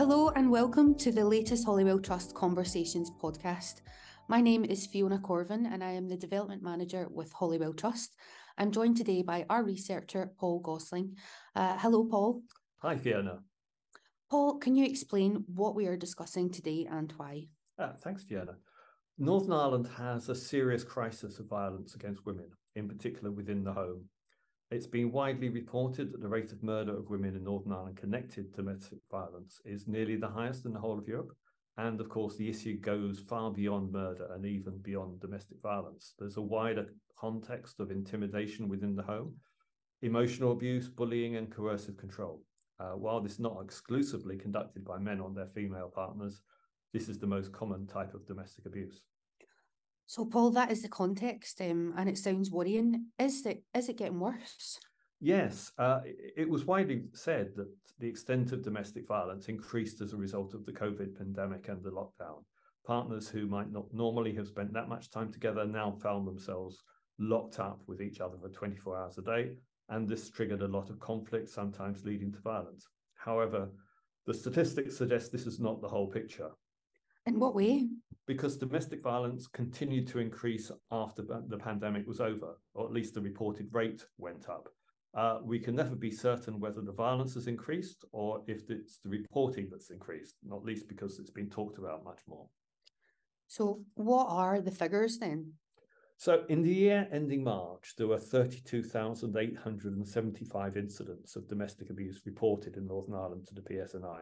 Hello and welcome to the latest Holywell Trust Conversations podcast. My name is Fiona Corvin and I am the Development Manager with Holywell Trust. I'm joined today by our researcher, Paul Gosling. Uh, hello, Paul. Hi, Fiona. Paul, can you explain what we are discussing today and why? Uh, thanks, Fiona. Northern Ireland has a serious crisis of violence against women, in particular within the home. It's been widely reported that the rate of murder of women in Northern Ireland connected to domestic violence is nearly the highest in the whole of Europe. And of course, the issue goes far beyond murder and even beyond domestic violence. There's a wider context of intimidation within the home, emotional abuse, bullying, and coercive control. Uh, while this is not exclusively conducted by men on their female partners, this is the most common type of domestic abuse. So, Paul, that is the context, um, and it sounds worrying. Is it is it getting worse? Yes, uh, it was widely said that the extent of domestic violence increased as a result of the COVID pandemic and the lockdown. Partners who might not normally have spent that much time together now found themselves locked up with each other for 24 hours a day, and this triggered a lot of conflict, sometimes leading to violence. However, the statistics suggest this is not the whole picture. In what way? Because domestic violence continued to increase after the pandemic was over, or at least the reported rate went up. Uh, we can never be certain whether the violence has increased or if it's the reporting that's increased, not least because it's been talked about much more. So, what are the figures then? So, in the year ending March, there were 32,875 incidents of domestic abuse reported in Northern Ireland to the PSNI.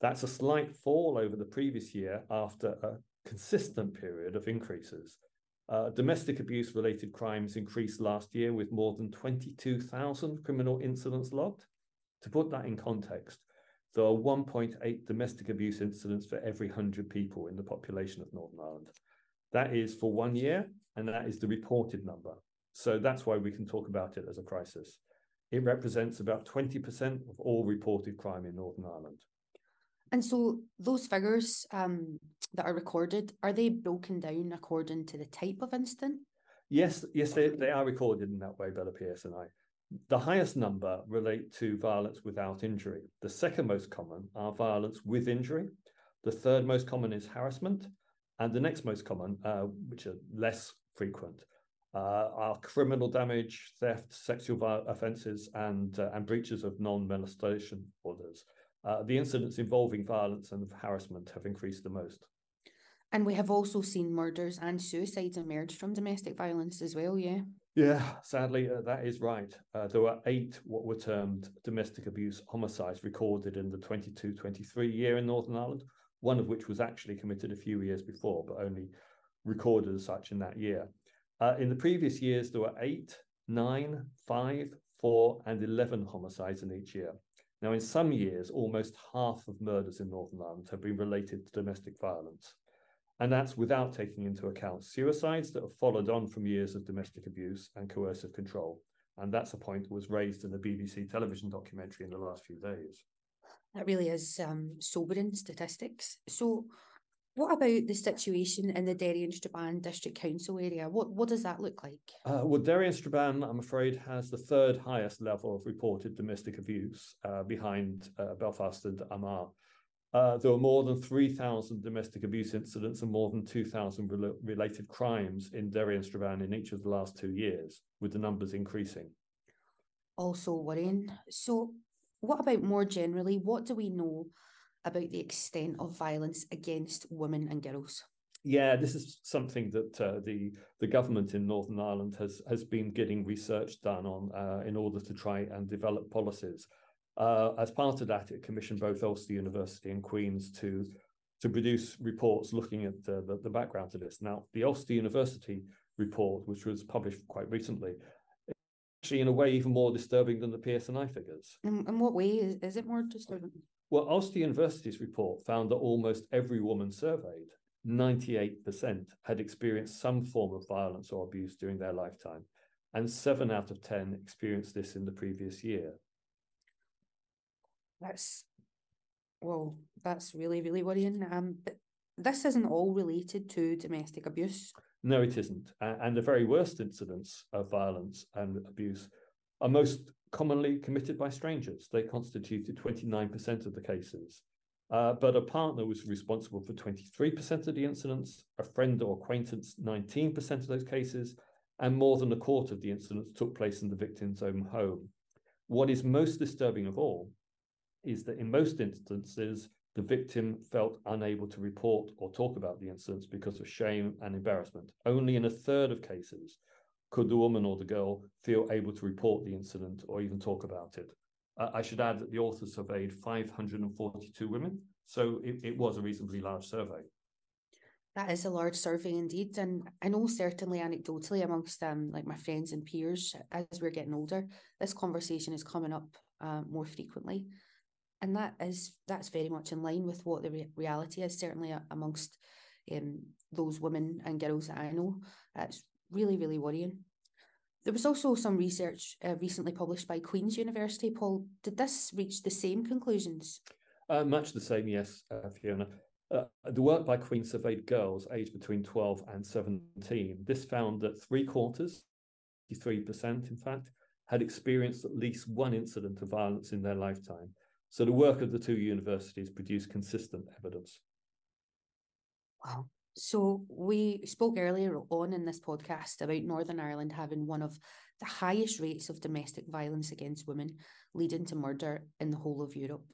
That's a slight fall over the previous year after a consistent period of increases. Uh, domestic abuse related crimes increased last year with more than 22,000 criminal incidents logged. To put that in context, there are 1.8 domestic abuse incidents for every 100 people in the population of Northern Ireland. That is for one year, and that is the reported number. So that's why we can talk about it as a crisis. It represents about 20% of all reported crime in Northern Ireland. And so those figures um, that are recorded, are they broken down according to the type of incident? Yes, yes, they, they are recorded in that way by the PSNI. The highest number relate to violence without injury. The second most common are violence with injury. The third most common is harassment. And the next most common, uh, which are less frequent, uh, are criminal damage, theft, sexual offences, and, uh, and breaches of non molestation orders uh, the incidents involving violence and harassment have increased the most. And we have also seen murders and suicides emerge from domestic violence as well, yeah? Yeah, sadly, uh, that is right. Uh, there were eight what were termed domestic abuse homicides recorded in the 22 23 year in Northern Ireland, one of which was actually committed a few years before, but only recorded as such in that year. Uh, in the previous years, there were eight, nine, five, four, and 11 homicides in each year. Now, in some years, almost half of murders in Northern Ireland have been related to domestic violence. And that's without taking into account suicides that have followed on from years of domestic abuse and coercive control. And that's a point that was raised in the BBC television documentary in the last few days. That really is um, sobering statistics. So, what about the situation in the Derry and Strabane District Council area? What what does that look like? Uh, well, Derry and Strabane, I'm afraid, has the third highest level of reported domestic abuse uh, behind uh, Belfast and Armagh. Uh, there were more than 3,000 domestic abuse incidents and more than 2,000 re- related crimes in Derry and Strabane in each of the last two years, with the numbers increasing. Also worrying. So, what about more generally? What do we know about the extent of violence against women and girls? Yeah, this is something that uh, the the government in Northern Ireland has has been getting research done on uh, in order to try and develop policies. Uh, as part of that, it commissioned both Ulster University and Queen's to to produce reports looking at the, the, background to this. Now, the Ulster University report, which was published quite recently, actually in a way even more disturbing than the PSNI figures. In, in what way is, is it more disturbing? Well, Ulster University's report found that almost every woman surveyed, 98%, had experienced some form of violence or abuse during their lifetime, and seven out of 10 experienced this in the previous year. That's, well, that's really, really worrying. Um, but this isn't all related to domestic abuse. No, it isn't. And the very worst incidents of violence and abuse are most commonly committed by strangers. They constituted 29% of the cases. Uh, but a partner was responsible for 23% of the incidents, a friend or acquaintance 19% of those cases, and more than a quarter of the incidents took place in the victim's own home. What is most disturbing of all is that in most instances, the victim felt unable to report or talk about the incidents because of shame and embarrassment. Only in a third of cases could the woman or the girl feel able to report the incident or even talk about it. Uh, I should add that the author surveyed 542 women, so it, it was a reasonably large survey. That is a large survey indeed, and I know certainly anecdotally amongst um like my friends and peers as we're getting older, this conversation is coming up uh, more frequently, and that is that's very much in line with what the re- reality is. Certainly uh, amongst um, those women and girls that I know, it's really really worrying. There was also some research uh, recently published by Queen's University. Paul, did this reach the same conclusions? Uh, much the same, yes, uh, Fiona. Uh, the work by Queen surveyed girls aged between 12 and 17. This found that three quarters, 53% in fact, had experienced at least one incident of violence in their lifetime. So the work of the two universities produced consistent evidence. Wow. So we spoke earlier on in this podcast about Northern Ireland having one of the highest rates of domestic violence against women, leading to murder in the whole of Europe.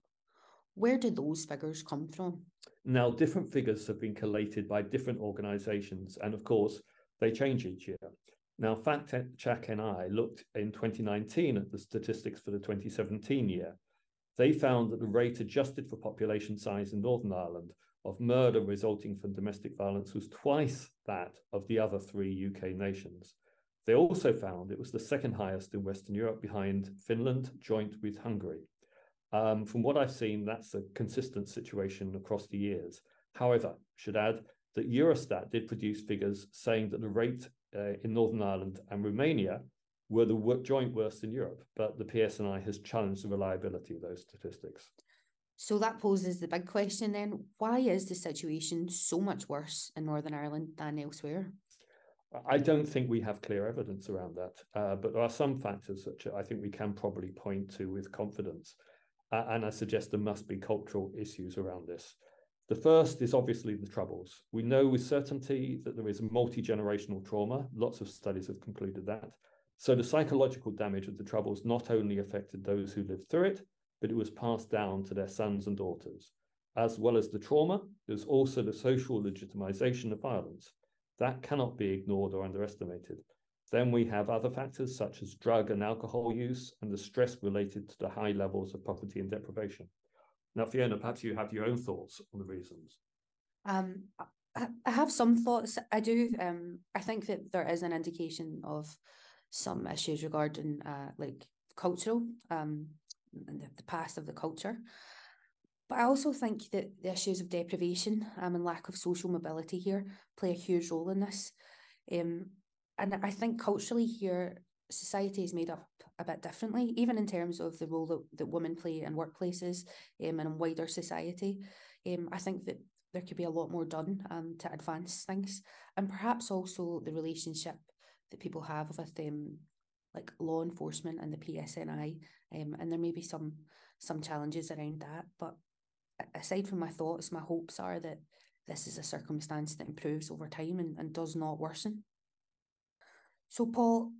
Where do those figures come from? Now, different figures have been collated by different organisations, and of course, they change each year. Now, Fact Check and I looked in 2019 at the statistics for the 2017 year. They found that the rate adjusted for population size in Northern Ireland of murder resulting from domestic violence was twice that of the other three UK nations. They also found it was the second highest in Western Europe behind Finland, joint with Hungary. Um, from what I've seen, that's a consistent situation across the years. However, should add that Eurostat did produce figures saying that the rate uh, in Northern Ireland and Romania were the joint worst in Europe, but the PSNI has challenged the reliability of those statistics. So that poses the big question then why is the situation so much worse in Northern Ireland than elsewhere? I don't think we have clear evidence around that, uh, but there are some factors which I think we can probably point to with confidence. Uh, and I suggest there must be cultural issues around this. The first is obviously the Troubles. We know with certainty that there is multi generational trauma. Lots of studies have concluded that. So the psychological damage of the Troubles not only affected those who lived through it, but it was passed down to their sons and daughters. As well as the trauma, there's also the social legitimization of violence. That cannot be ignored or underestimated. Then we have other factors such as drug and alcohol use and the stress related to the high levels of poverty and deprivation. Now, Fiona, perhaps you have your own thoughts on the reasons. Um, I have some thoughts. I do. Um, I think that there is an indication of some issues regarding uh, like cultural, um, the, the past of the culture. But I also think that the issues of deprivation um, and lack of social mobility here play a huge role in this. Um, and I think culturally here, society is made up a bit differently, even in terms of the role that, that women play in workplaces um, and in wider society. Um, I think that there could be a lot more done um, to advance things, and perhaps also the relationship that people have with um, like law enforcement and the PSNI, um, and there may be some some challenges around that. But aside from my thoughts, my hopes are that this is a circumstance that improves over time and, and does not worsen. So, Paul,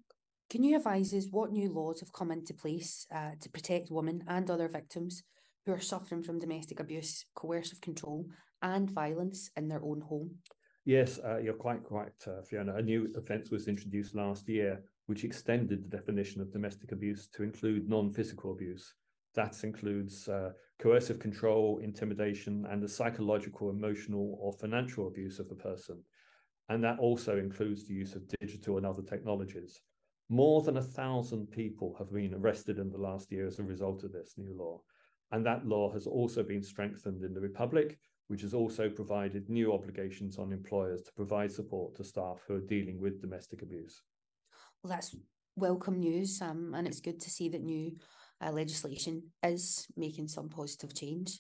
can you advise us what new laws have come into place uh, to protect women and other victims who are suffering from domestic abuse, coercive control, and violence in their own home? Yes, uh, you're quite correct, uh, Fiona. A new offence was introduced last year, which extended the definition of domestic abuse to include non physical abuse. That includes uh, coercive control, intimidation, and the psychological, emotional, or financial abuse of a person and that also includes the use of digital and other technologies. More than a thousand people have been arrested in the last year as a result of this new law. And that law has also been strengthened in the Republic, which has also provided new obligations on employers to provide support to staff who are dealing with domestic abuse. Well, that's welcome news, um, and it's good to see that new uh, legislation is making some positive change.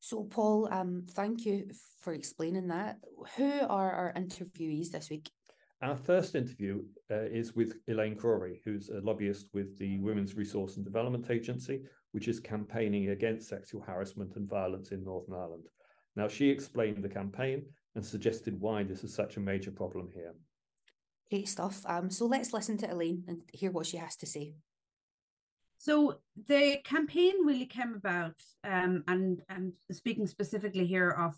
So, Paul, um, thank you for explaining that. Who are our interviewees this week? Our first interview uh, is with Elaine Crory, who's a lobbyist with the Women's Resource and Development Agency, which is campaigning against sexual harassment and violence in Northern Ireland. Now, she explained the campaign and suggested why this is such a major problem here. Great stuff. Um, so let's listen to Elaine and hear what she has to say. So the campaign really came about, um, and and speaking specifically here of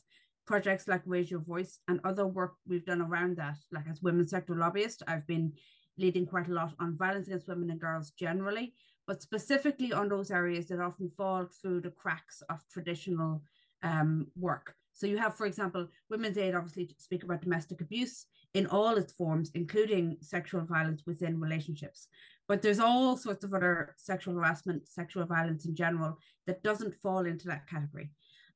projects like Raise Your Voice and other work we've done around that, like as women's sector lobbyist, I've been leading quite a lot on violence against women and girls generally, but specifically on those areas that often fall through the cracks of traditional um, work. So you have, for example, Women's Aid obviously speak about domestic abuse in all its forms, including sexual violence within relationships. But there's all sorts of other sexual harassment, sexual violence in general that doesn't fall into that category.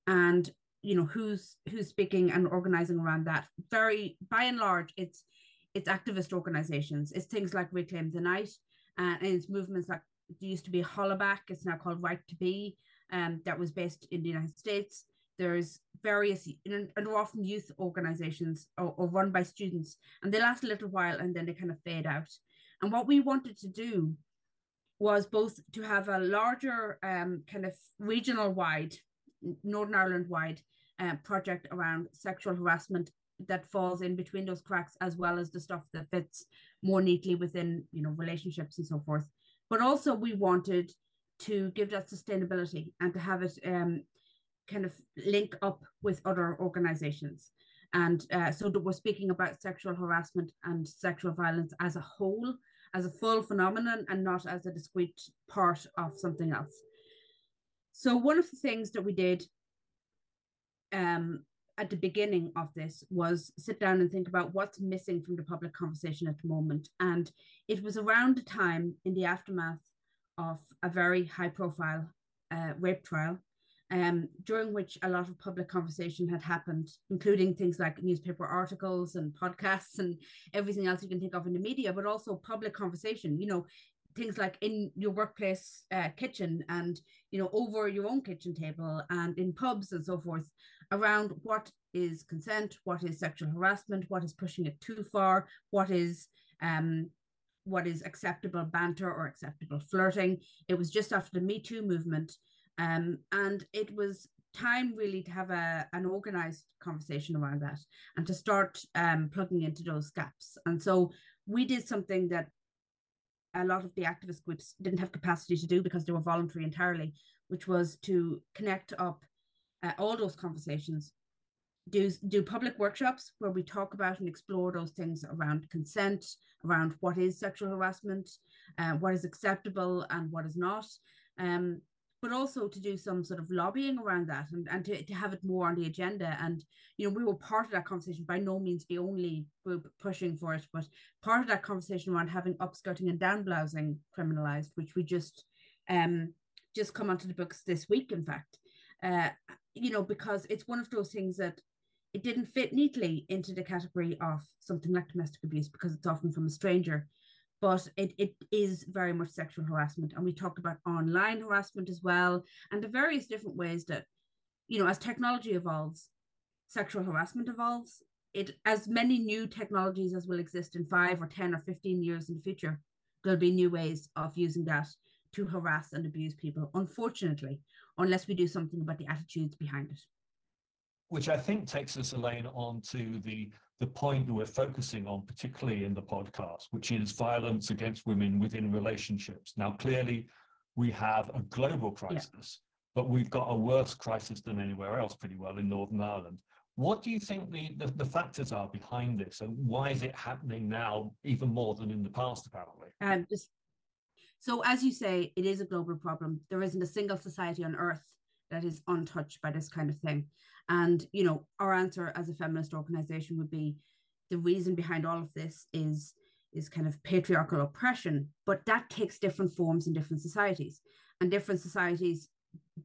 And you know who's who's speaking and organizing around that very by and large it's it's activist organizations it's things like reclaim the night uh, and it's movements like used to be hollaback it's now called right to be um, that was based in the united states there's various and they're often youth organizations or, or run by students and they last a little while and then they kind of fade out and what we wanted to do was both to have a larger um, kind of regional wide Northern Ireland wide uh, project around sexual harassment that falls in between those cracks, as well as the stuff that fits more neatly within you know relationships and so forth. But also, we wanted to give that sustainability and to have it um, kind of link up with other organizations. And uh, so that we're speaking about sexual harassment and sexual violence as a whole, as a full phenomenon, and not as a discrete part of something else. So one of the things that we did um, at the beginning of this was sit down and think about what's missing from the public conversation at the moment. And it was around the time in the aftermath of a very high profile uh, rape trial, um, during which a lot of public conversation had happened, including things like newspaper articles and podcasts and everything else you can think of in the media, but also public conversation. You know, things like in your workplace uh, kitchen and you know over your own kitchen table and in pubs and so forth around what is consent what is sexual harassment what is pushing it too far what is um what is acceptable banter or acceptable flirting it was just after the me too movement um and it was time really to have a an organized conversation around that and to start um plugging into those gaps. And so we did something that a lot of the activist groups didn't have capacity to do because they were voluntary entirely, which was to connect up uh, all those conversations, do do public workshops where we talk about and explore those things around consent, around what is sexual harassment, uh, what is acceptable and what is not, um, but also to do some sort of lobbying around that and, and to, to have it more on the agenda. And, you know, we were part of that conversation, by no means the only group pushing for it, but part of that conversation around having upskirting and downblousing criminalized, which we just um just come onto the books this week, in fact. Uh, you know, because it's one of those things that it didn't fit neatly into the category of something like domestic abuse because it's often from a stranger but it, it is very much sexual harassment. And we talked about online harassment as well, and the various different ways that, you know, as technology evolves, sexual harassment evolves. It as many new technologies as will exist in five or 10 or 15 years in the future, there'll be new ways of using that to harass and abuse people, unfortunately, unless we do something about the attitudes behind it. Which I think takes us, Elaine, on to the the point that we're focusing on, particularly in the podcast, which is violence against women within relationships. Now, clearly, we have a global crisis, yeah. but we've got a worse crisis than anywhere else, pretty well, in Northern Ireland. What do you think the, the, the, factors are behind this, and why is it happening now even more than in the past, apparently? Um, just, so, as you say, it is a global problem. There isn't a single society on earth that is untouched by this kind of thing. And, you know, our answer as a feminist organization would be the reason behind all of this is is kind of patriarchal oppression, but that takes different forms in different societies. And different societies,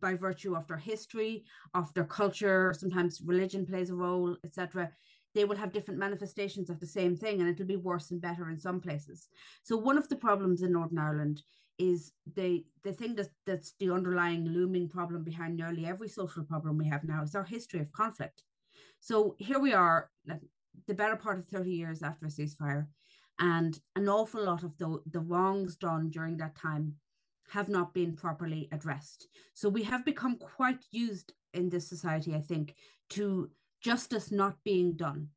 by virtue of their history, of their culture, sometimes religion plays a role, etc., they will have different manifestations of the same thing and it'll be worse and better in some places. So one of the problems in Northern Ireland is the the thing that, that's the underlying looming problem behind nearly every social problem we have now is our history of conflict. So here we are, the better part of 30 years after a ceasefire. And an awful lot of the, the wrongs done during that time have not been properly addressed. So we have become quite used in this society, I think, to justice not being done.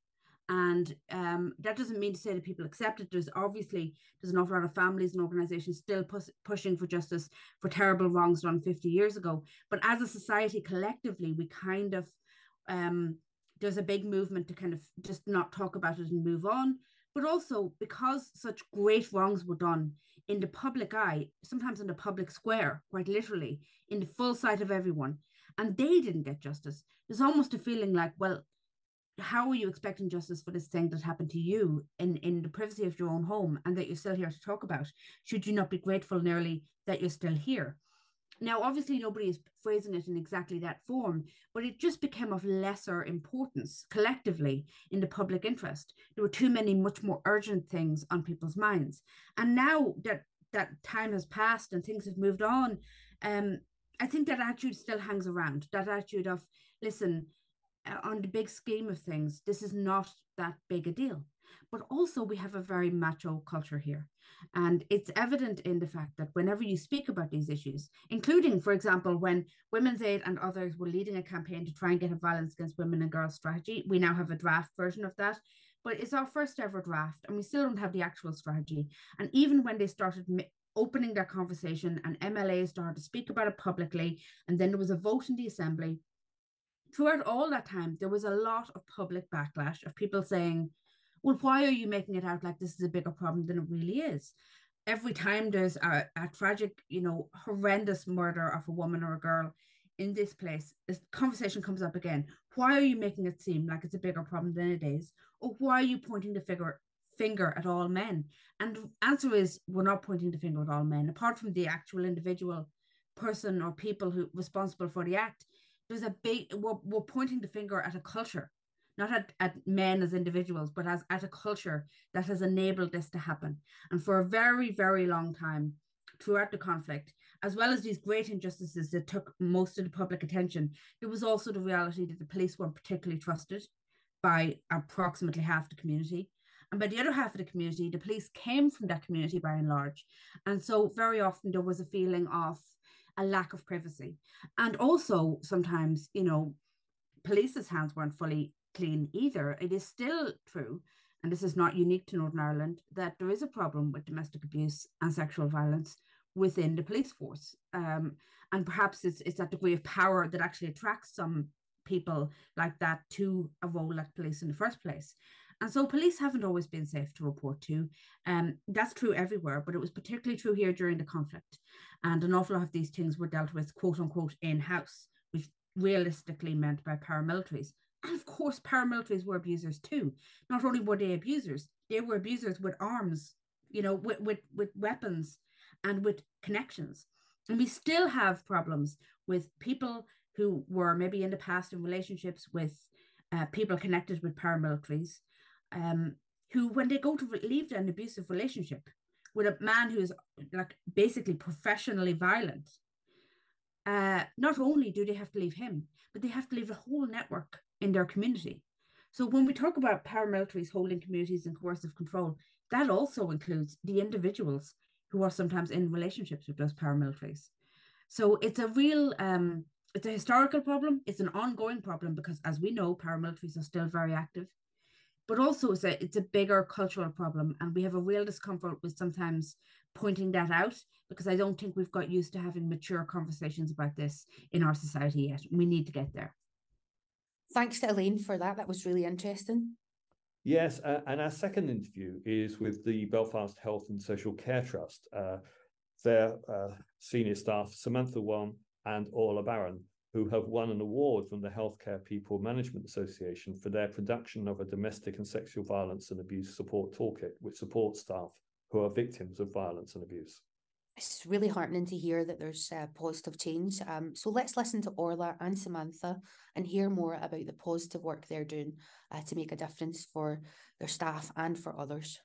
And um, that doesn't mean to say that people accept it. There's obviously there's an awful lot of families and organizations still pus- pushing for justice for terrible wrongs done 50 years ago. But as a society collectively, we kind of um, there's a big movement to kind of just not talk about it and move on. But also because such great wrongs were done in the public eye, sometimes in the public square, quite literally, in the full sight of everyone, and they didn't get justice. There's almost a feeling like, well, how are you expecting justice for this thing that happened to you in, in the privacy of your own home and that you're still here to talk about? Should you not be grateful nearly that you're still here? Now, obviously, nobody is phrasing it in exactly that form, but it just became of lesser importance collectively in the public interest. There were too many much more urgent things on people's minds. And now that that time has passed and things have moved on, um, I think that attitude still hangs around. That attitude of, listen, Uh, on the big scheme of things, this is not that big a deal. But also, we have a very macho culture here. And it's evident in the fact that whenever you speak about these issues, including, for example, when Women's Aid and others were leading a campaign to try and get a violence against women and girls strategy, we now have a draft version of that. But it's our first ever draft, and we still don't have the actual strategy. And even when they started opening their conversation and MLA started to speak about it publicly, and then there was a vote in the assembly, throughout all that time, there was a lot of public backlash of people saying, well, why are you making it out like this is a bigger problem than it really is? Every time there's a, a tragic, you know, horrendous murder of a woman or a girl in this place, this conversation comes up again. Why are you making it seem like it's a bigger problem than it is? Or why are you pointing the figure finger at all men? And the answer is we're not pointing the finger at all men, apart from the actual individual person or people who responsible for the act there's a big we're, we're pointing the finger at a culture not at, at men as individuals but as at a culture that has enabled this to happen. And for a very very long time throughout the conflict as well as these great injustices that took most of the public attention there was also the reality that the police weren't particularly trusted by approximately half the community. And by the other half of the community the police came from that community by and large. And so very often there was a feeling of a lack of privacy. And also sometimes, you know, police's hands weren't fully clean either. It is still true, and this is not unique to Northern Ireland, that there is a problem with domestic abuse and sexual violence within the police force. Um, and perhaps it's, it's that degree of power that actually attracts some people like that to a role like police in the first place. And so police haven't always been safe to report to. Um, that's true everywhere, but it was particularly true here during the conflict. And an awful lot of these things were dealt with, quote unquote, in house, which realistically meant by paramilitaries. And of course, paramilitaries were abusers too. Not only were they abusers, they were abusers with arms, you know, with, with, with weapons and with connections. And we still have problems with people who were maybe in the past in relationships with uh, people connected with paramilitaries um, who, when they go to leave an abusive relationship with a man who is like basically professionally violent, uh, not only do they have to leave him, but they have to leave the whole network in their community. So when we talk about paramilitaries holding communities in coercive control, that also includes the individuals who are sometimes in relationships with those paramilitaries. So it's a real, um, it's a historical problem. It's an ongoing problem because, as we know, paramilitaries are still very active but also it's a it's a bigger cultural problem and we have a real discomfort with sometimes pointing that out because i don't think we've got used to having mature conversations about this in our society yet. We need to get there. Thanks to elaine for that. That was really interesting. Yes uh, and our second interview is with the belfast health and social care trust. Uh, their uh, senior staff samantha wan and orla barron who have won an award from the Healthcare People Management Association for their production of a domestic and sexual violence and abuse support toolkit, which supports staff who are victims of violence and abuse. It's really heartening to hear that there's a positive change. Um, so let's listen to Orla and Samantha and hear more about the positive work they're doing uh, to make a difference for their staff and for others.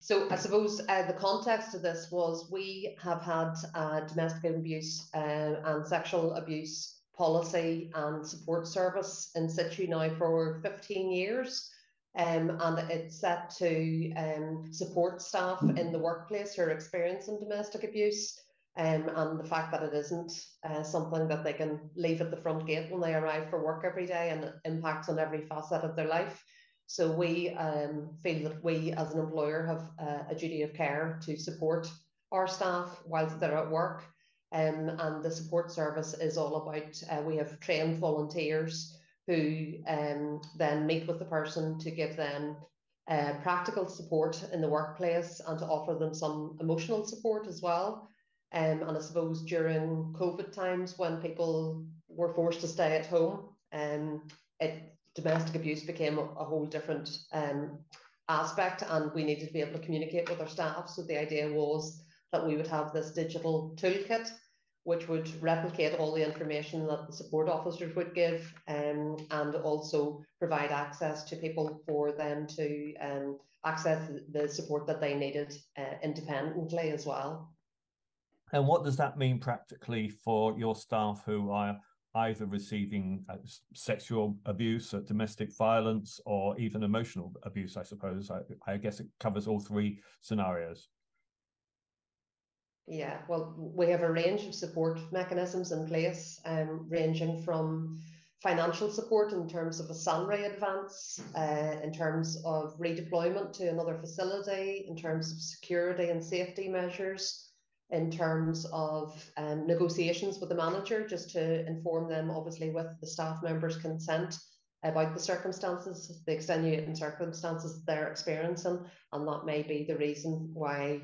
So I suppose uh, the context of this was we have had uh, domestic abuse uh, and sexual abuse policy and support service in situ now for 15 years. Um, and it's set to um, support staff in the workplace who are experiencing domestic abuse um, and the fact that it isn't uh, something that they can leave at the front gate when they arrive for work every day and it impacts on every facet of their life. So we um, feel that we as an employer have uh, a duty of care to support our staff whilst they're at work. Um, and the support service is all about, uh, we have trained volunteers who um, then meet with the person to give them uh, practical support in the workplace and to offer them some emotional support as well. Um, and I suppose during COVID times when people were forced to stay at home, um, it domestic abuse became a, a whole different um, aspect, and we needed to be able to communicate with our staff. So the idea was that we would have this digital toolkit which would replicate all the information that the support officers would give um, and also provide access to people for them to um, access the support that they needed uh, independently as well. And what does that mean practically for your staff who are either receiving uh, sexual abuse, or domestic violence, or even emotional abuse? I suppose. I, I guess it covers all three scenarios. Yeah, well, we have a range of support mechanisms in place, um, ranging from financial support in terms of a salary advance, uh, in terms of redeployment to another facility, in terms of security and safety measures, in terms of um, negotiations with the manager, just to inform them, obviously, with the staff members' consent about the circumstances, the extenuating circumstances they're experiencing, and that may be the reason why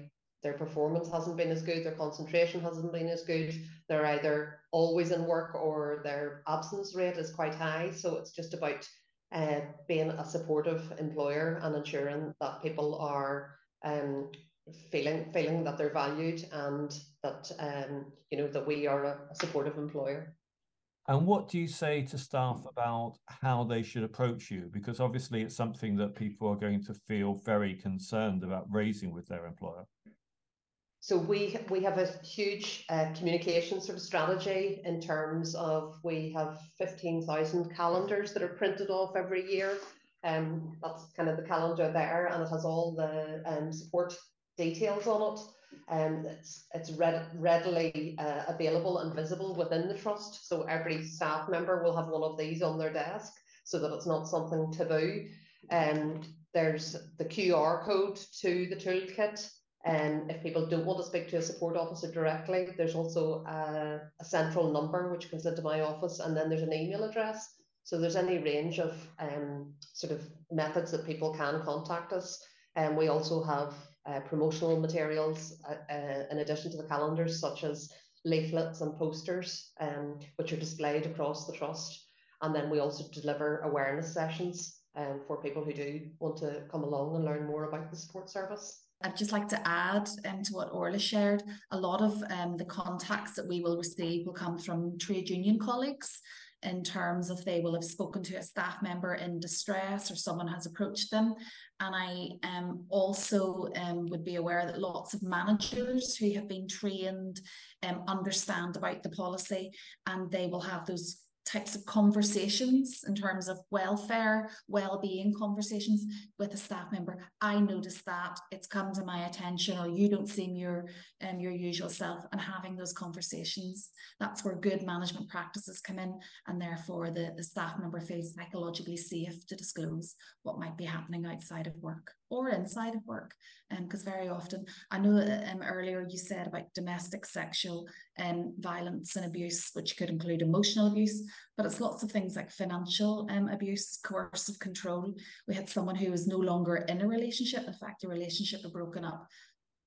their performance hasn't been as good, their concentration hasn't been as good. They're either always in work or their absence rate is quite high. So it's just about uh, being a supportive employer and ensuring that people are um, feeling feeling that they're valued and that um, you know that we are a, a supportive employer. And what do you say to staff about how they should approach you? Because obviously it's something that people are going to feel very concerned about raising with their employer. So we we have a huge uh, communication sort of strategy in terms of we have fifteen thousand calendars that are printed off every year. Um, that's kind of the calendar there, and it has all the um, support details on it. Um, it's it's read, readily uh, available and visible within the trust. So every staff member will have one of these on their desk, so that it's not something taboo. Um, there's the QR code to the toolkit um, if people don't want to speak to a support officer directly, there's also a, a, central number which comes into my office, and then there's an email address. So there's any range of um, sort of methods that people can contact us. And um, we also have uh, promotional materials uh, uh, in addition to the calendars, such as leaflets and posters, um, which are displayed across the trust. And then we also deliver awareness sessions um, for people who do want to come along and learn more about the support service. I'd just like to add um, to what Orla shared. A lot of um, the contacts that we will receive will come from trade union colleagues in terms of they will have spoken to a staff member in distress or someone has approached them. And I um, also um, would be aware that lots of managers who have been trained um, understand about the policy and they will have those types of conversations in terms of welfare, well-being conversations with a staff member. I noticed that it's come to my attention, or you don't seem your um, your usual self, and having those conversations. That's where good management practices come in, and therefore the, the staff member feels psychologically safe to disclose what might be happening outside of work or inside of work. Because um, very often, I know um, earlier you said about domestic sexual um, violence and abuse, which could include emotional abuse, but it's lots of things like financial um, abuse, coercive control. We had someone who was no longer in a relationship. In fact, the relationship had broken up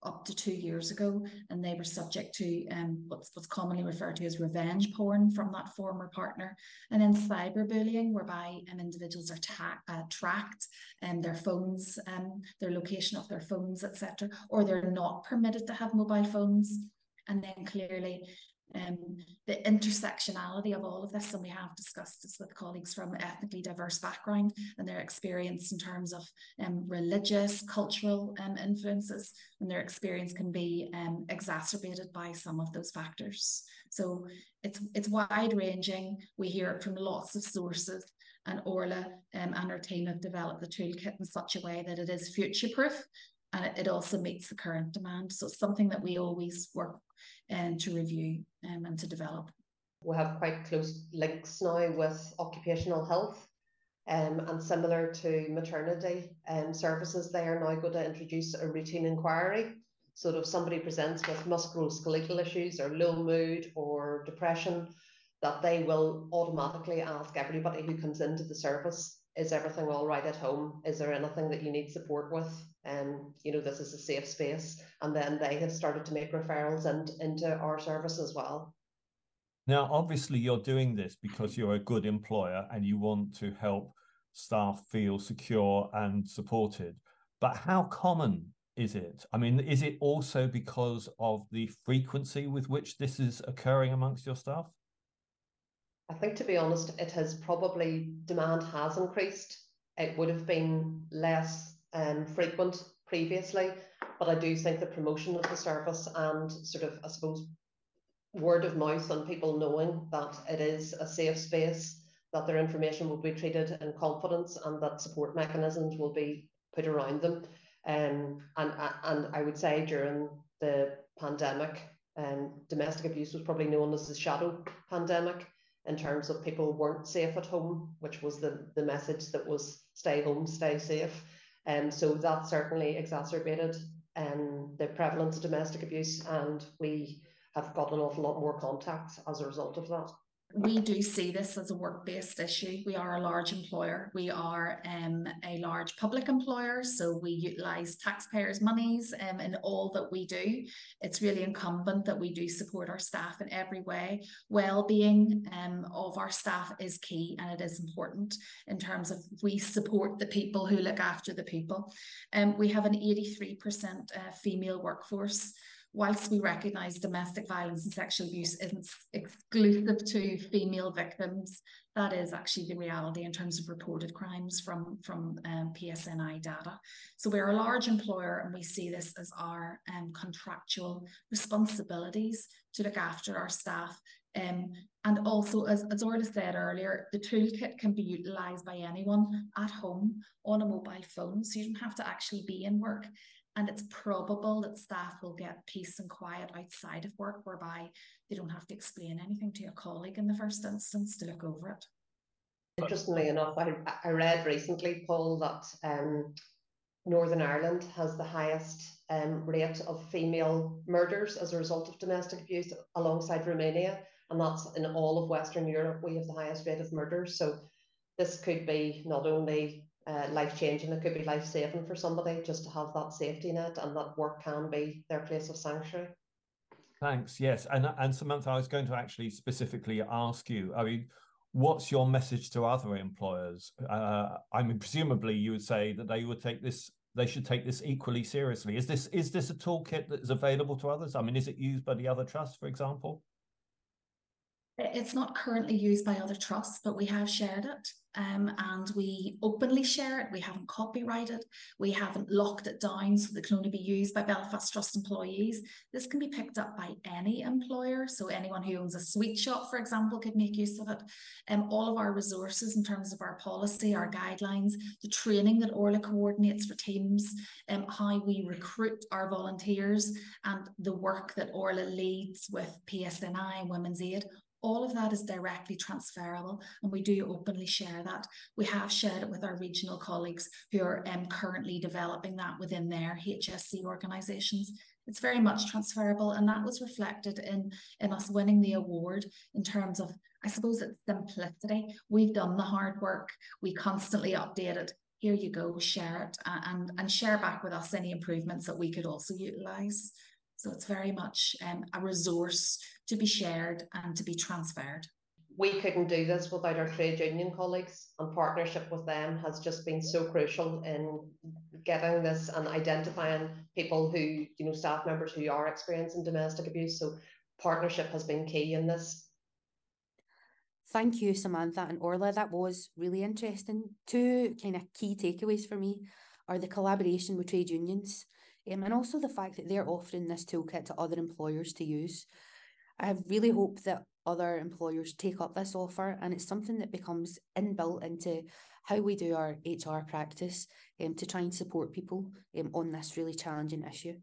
up to two years ago, and they were subject to um, what's what's commonly referred to as revenge porn from that former partner, and then cyberbullying, whereby um, individuals are ta- uh, tracked and um, their phones, um, their location of their phones, etc., or they're not permitted to have mobile phones, and then clearly um, the intersectionality of all of this, and we have discussed this with colleagues from ethnically diverse background and their experience in terms of um, religious, cultural um, influences, and their experience can be um, exacerbated by some of those factors. So it's it's wide ranging. We hear it from lots of sources, and Orla um, and her team have developed the toolkit in such a way that it is future proof and it, it also meets the current demand. So it's something that we always work and to review um, and to develop. We have quite close links now with occupational health. Um, and similar to maternity um, services, they are now going to introduce a routine inquiry. So if somebody presents with musculoskeletal issues or low mood or depression, that they will automatically ask everybody who comes into the service, is everything all right at home? Is there anything that you need support with? um, you know, this is a safe space. And then they have started to make referrals and into our service as well. Now, obviously, you're doing this because you're a good employer and you want to help staff feel secure and supported. But how common is it? I mean, is it also because of the frequency with which this is occurring amongst your staff? I think, to be honest, it has probably demand has increased. It would have been less um, frequent previously, but I do think the promotion of the service and sort of, I suppose, word of mouth and people knowing that it is a safe space, that their information will be treated in confidence and that support mechanisms will be put around them. Um, and, and I would say during the pandemic, um, domestic abuse was probably known as the shadow pandemic in terms of people weren't safe at home, which was the, the message that was stay home, stay safe. And um, so that certainly exacerbated um, the prevalence of domestic abuse, and we have got an awful lot more contacts as a result of that we do see this as a work-based issue. We are a large employer. We are um, a large public employer, so we utilise taxpayers' monies um, in all that we do. It's really incumbent that we do support our staff in every way. Well-being um, of our staff is key, and it is important in terms of we support the people who look after the people. Um, we have an 83% uh, female workforce whilst we recognise domestic violence and sexual abuse isn't exclusive to female victims, that is actually the reality in terms of reported crimes from, from um, PSNI data. So we're a large employer and we see this as our um, contractual responsibilities to look after our staff. Um, and also, as, as Orla said earlier, the toolkit can be utilised by anyone at home on a mobile phone. So you don't have to actually be in work. And it's probable that staff will get peace and quiet outside of work, whereby they don't have to explain anything to a colleague in the first instance to look over it. Interestingly enough, I, I read recently, Paul, that um, Northern Ireland has the highest um, rate of female murders as a result of domestic abuse alongside Romania. And that's in all of Western Europe, we have the highest rate of murders. So this could be not only uh, life changing. It could be life saving for somebody just to have that safety net and that work can be their place of sanctuary. Thanks. Yes, and and Samantha, I was going to actually specifically ask you. I mean, what's your message to other employers? Uh, I mean, presumably you would say that they would take this. They should take this equally seriously. Is this is this a toolkit that is available to others? I mean, is it used by the other trusts, for example? It's not currently used by other trusts, but we have shared it um, and we openly share it. We haven't copyrighted, we haven't locked it down so that it can only be used by Belfast Trust employees. This can be picked up by any employer. So anyone who owns a sweet shop, for example, could make use of it. Um, all of our resources in terms of our policy, our guidelines, the training that Orla coordinates for teams, um, how we recruit our volunteers, and the work that Orla leads with PSNI and Women's Aid all of that is directly transferable and we do openly share that. We have shared it with our regional colleagues who are um, currently developing that within their HSC organisations. It's very much transferable and that was reflected in, in us winning the award in terms of, I suppose it's simplicity. We've done the hard work, we constantly update it. Here you go, share it and, and share back with us any improvements that we could also utilise. So it's very much um, a resource to be shared and to be transferred. We couldn't do this without our trade union colleagues, and partnership with them has just been so crucial in getting this and identifying people who, you know, staff members who are experiencing domestic abuse. So partnership has been key in this. Thank you, Samantha and Orla. That was really interesting. Two kind of key takeaways for me are the collaboration with trade unions um, and also the fact that they're offering this toolkit to other employers to use. I really hope that other employers take up this offer and it's something that becomes inbuilt into how we do our HR practice um, to try and support people um, on this really challenging issue.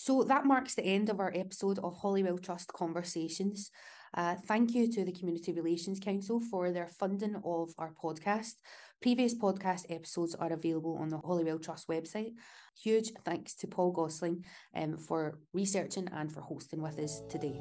So that marks the end of our episode of Holywell Trust Conversations. Uh, thank you to the Community Relations Council for their funding of our podcast. Previous podcast episodes are available on the Holywell Trust website. Huge thanks to Paul Gosling um, for researching and for hosting with us today.